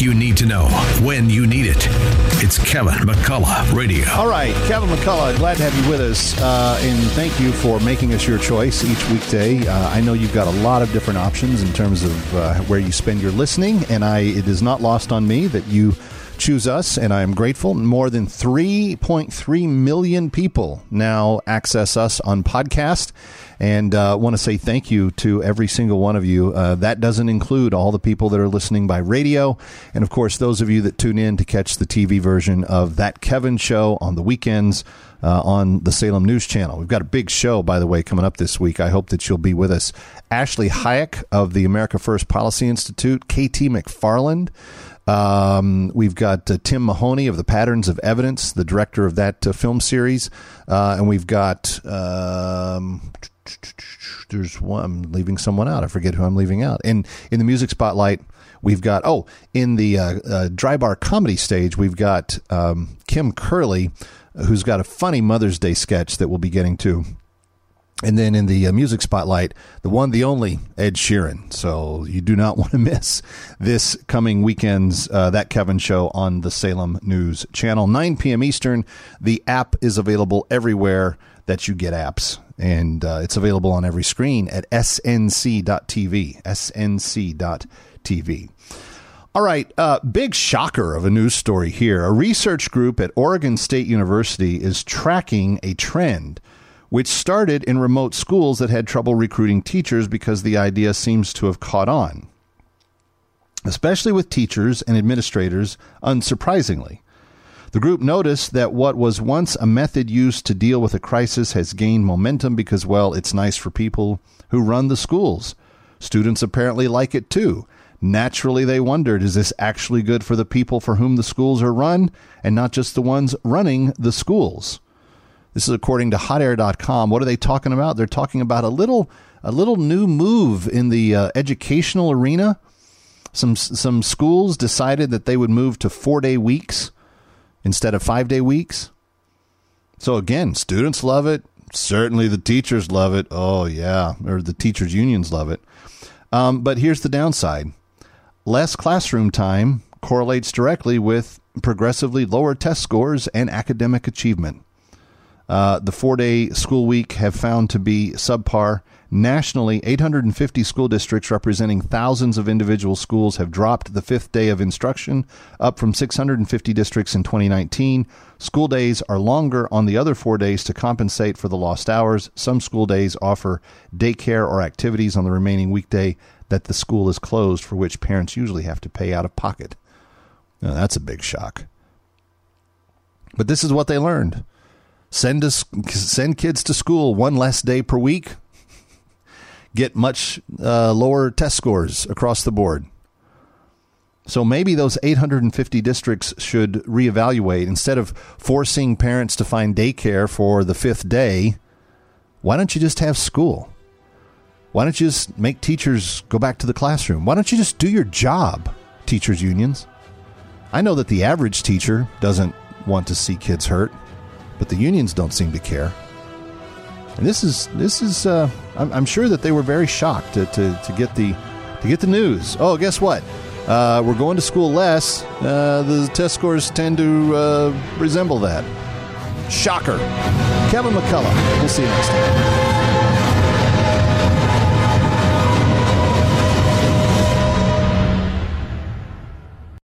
you need to know when you need it. It's Kevin McCullough Radio. All right, Kevin McCullough, glad to have you with us, uh, and thank you for making us your choice each weekday. Uh, I know you've got a lot of different options in terms of uh, where you spend your listening, and I it is not lost on me that you choose us, and I am grateful. More than 3.3 million people now access us on podcast and uh, want to say thank you to every single one of you. Uh, that doesn't include all the people that are listening by radio, and of course, those of you that tune in to catch the TV version of That Kevin Show on the weekends. Uh, on the Salem News Channel. We've got a big show, by the way, coming up this week. I hope that you'll be with us. Ashley Hayek of the America First Policy Institute, KT McFarland, um, we've got uh, Tim Mahoney of the Patterns of Evidence, the director of that uh, film series, uh, and we've got um, there's one. I'm leaving someone out. I forget who I'm leaving out. And in the music spotlight, we've got oh, in the uh, uh, dry bar comedy stage, we've got um, Kim Curley, who's got a funny Mother's Day sketch that we'll be getting to. And then in the uh, music spotlight, the one, the only Ed Sheeran. So you do not want to miss this coming weekend's uh, That Kevin Show on the Salem News Channel, 9 p.m. Eastern. The app is available everywhere that you get apps and uh, it's available on every screen at snc.tv. snc.tv. All right, uh, big shocker of a news story here. A research group at Oregon State University is tracking a trend which started in remote schools that had trouble recruiting teachers because the idea seems to have caught on, especially with teachers and administrators, unsurprisingly. The group noticed that what was once a method used to deal with a crisis has gained momentum because, well, it's nice for people who run the schools. Students apparently like it too. Naturally, they wondered is this actually good for the people for whom the schools are run and not just the ones running the schools? This is according to hotair.com. What are they talking about? They're talking about a little a little new move in the uh, educational arena. Some some schools decided that they would move to 4-day weeks instead of five day weeks. So again, students love it. Certainly the teachers love it. Oh, yeah. Or the teachers' unions love it. Um, but here's the downside less classroom time correlates directly with progressively lower test scores and academic achievement. Uh, the four day school week have found to be subpar Nationally, 850 school districts representing thousands of individual schools have dropped the fifth day of instruction, up from 650 districts in 2019. School days are longer on the other four days to compensate for the lost hours. Some school days offer daycare or activities on the remaining weekday that the school is closed, for which parents usually have to pay out of pocket. Now, that's a big shock. But this is what they learned. Send us, send kids to school one less day per week get much uh, lower test scores across the board. So maybe those 850 districts should reevaluate instead of forcing parents to find daycare for the fifth day. Why don't you just have school? Why don't you just make teachers go back to the classroom? Why don't you just do your job, teachers' unions? I know that the average teacher doesn't want to see kids hurt, but the unions don't seem to care. And this is this is uh, I'm, I'm, sure that they were very shocked to, to, to get the to get the news. Oh, guess what? Uh, we're going to school less. Uh, the test scores tend to uh, resemble that. Shocker. Kevin McCullough. We'll see you next time.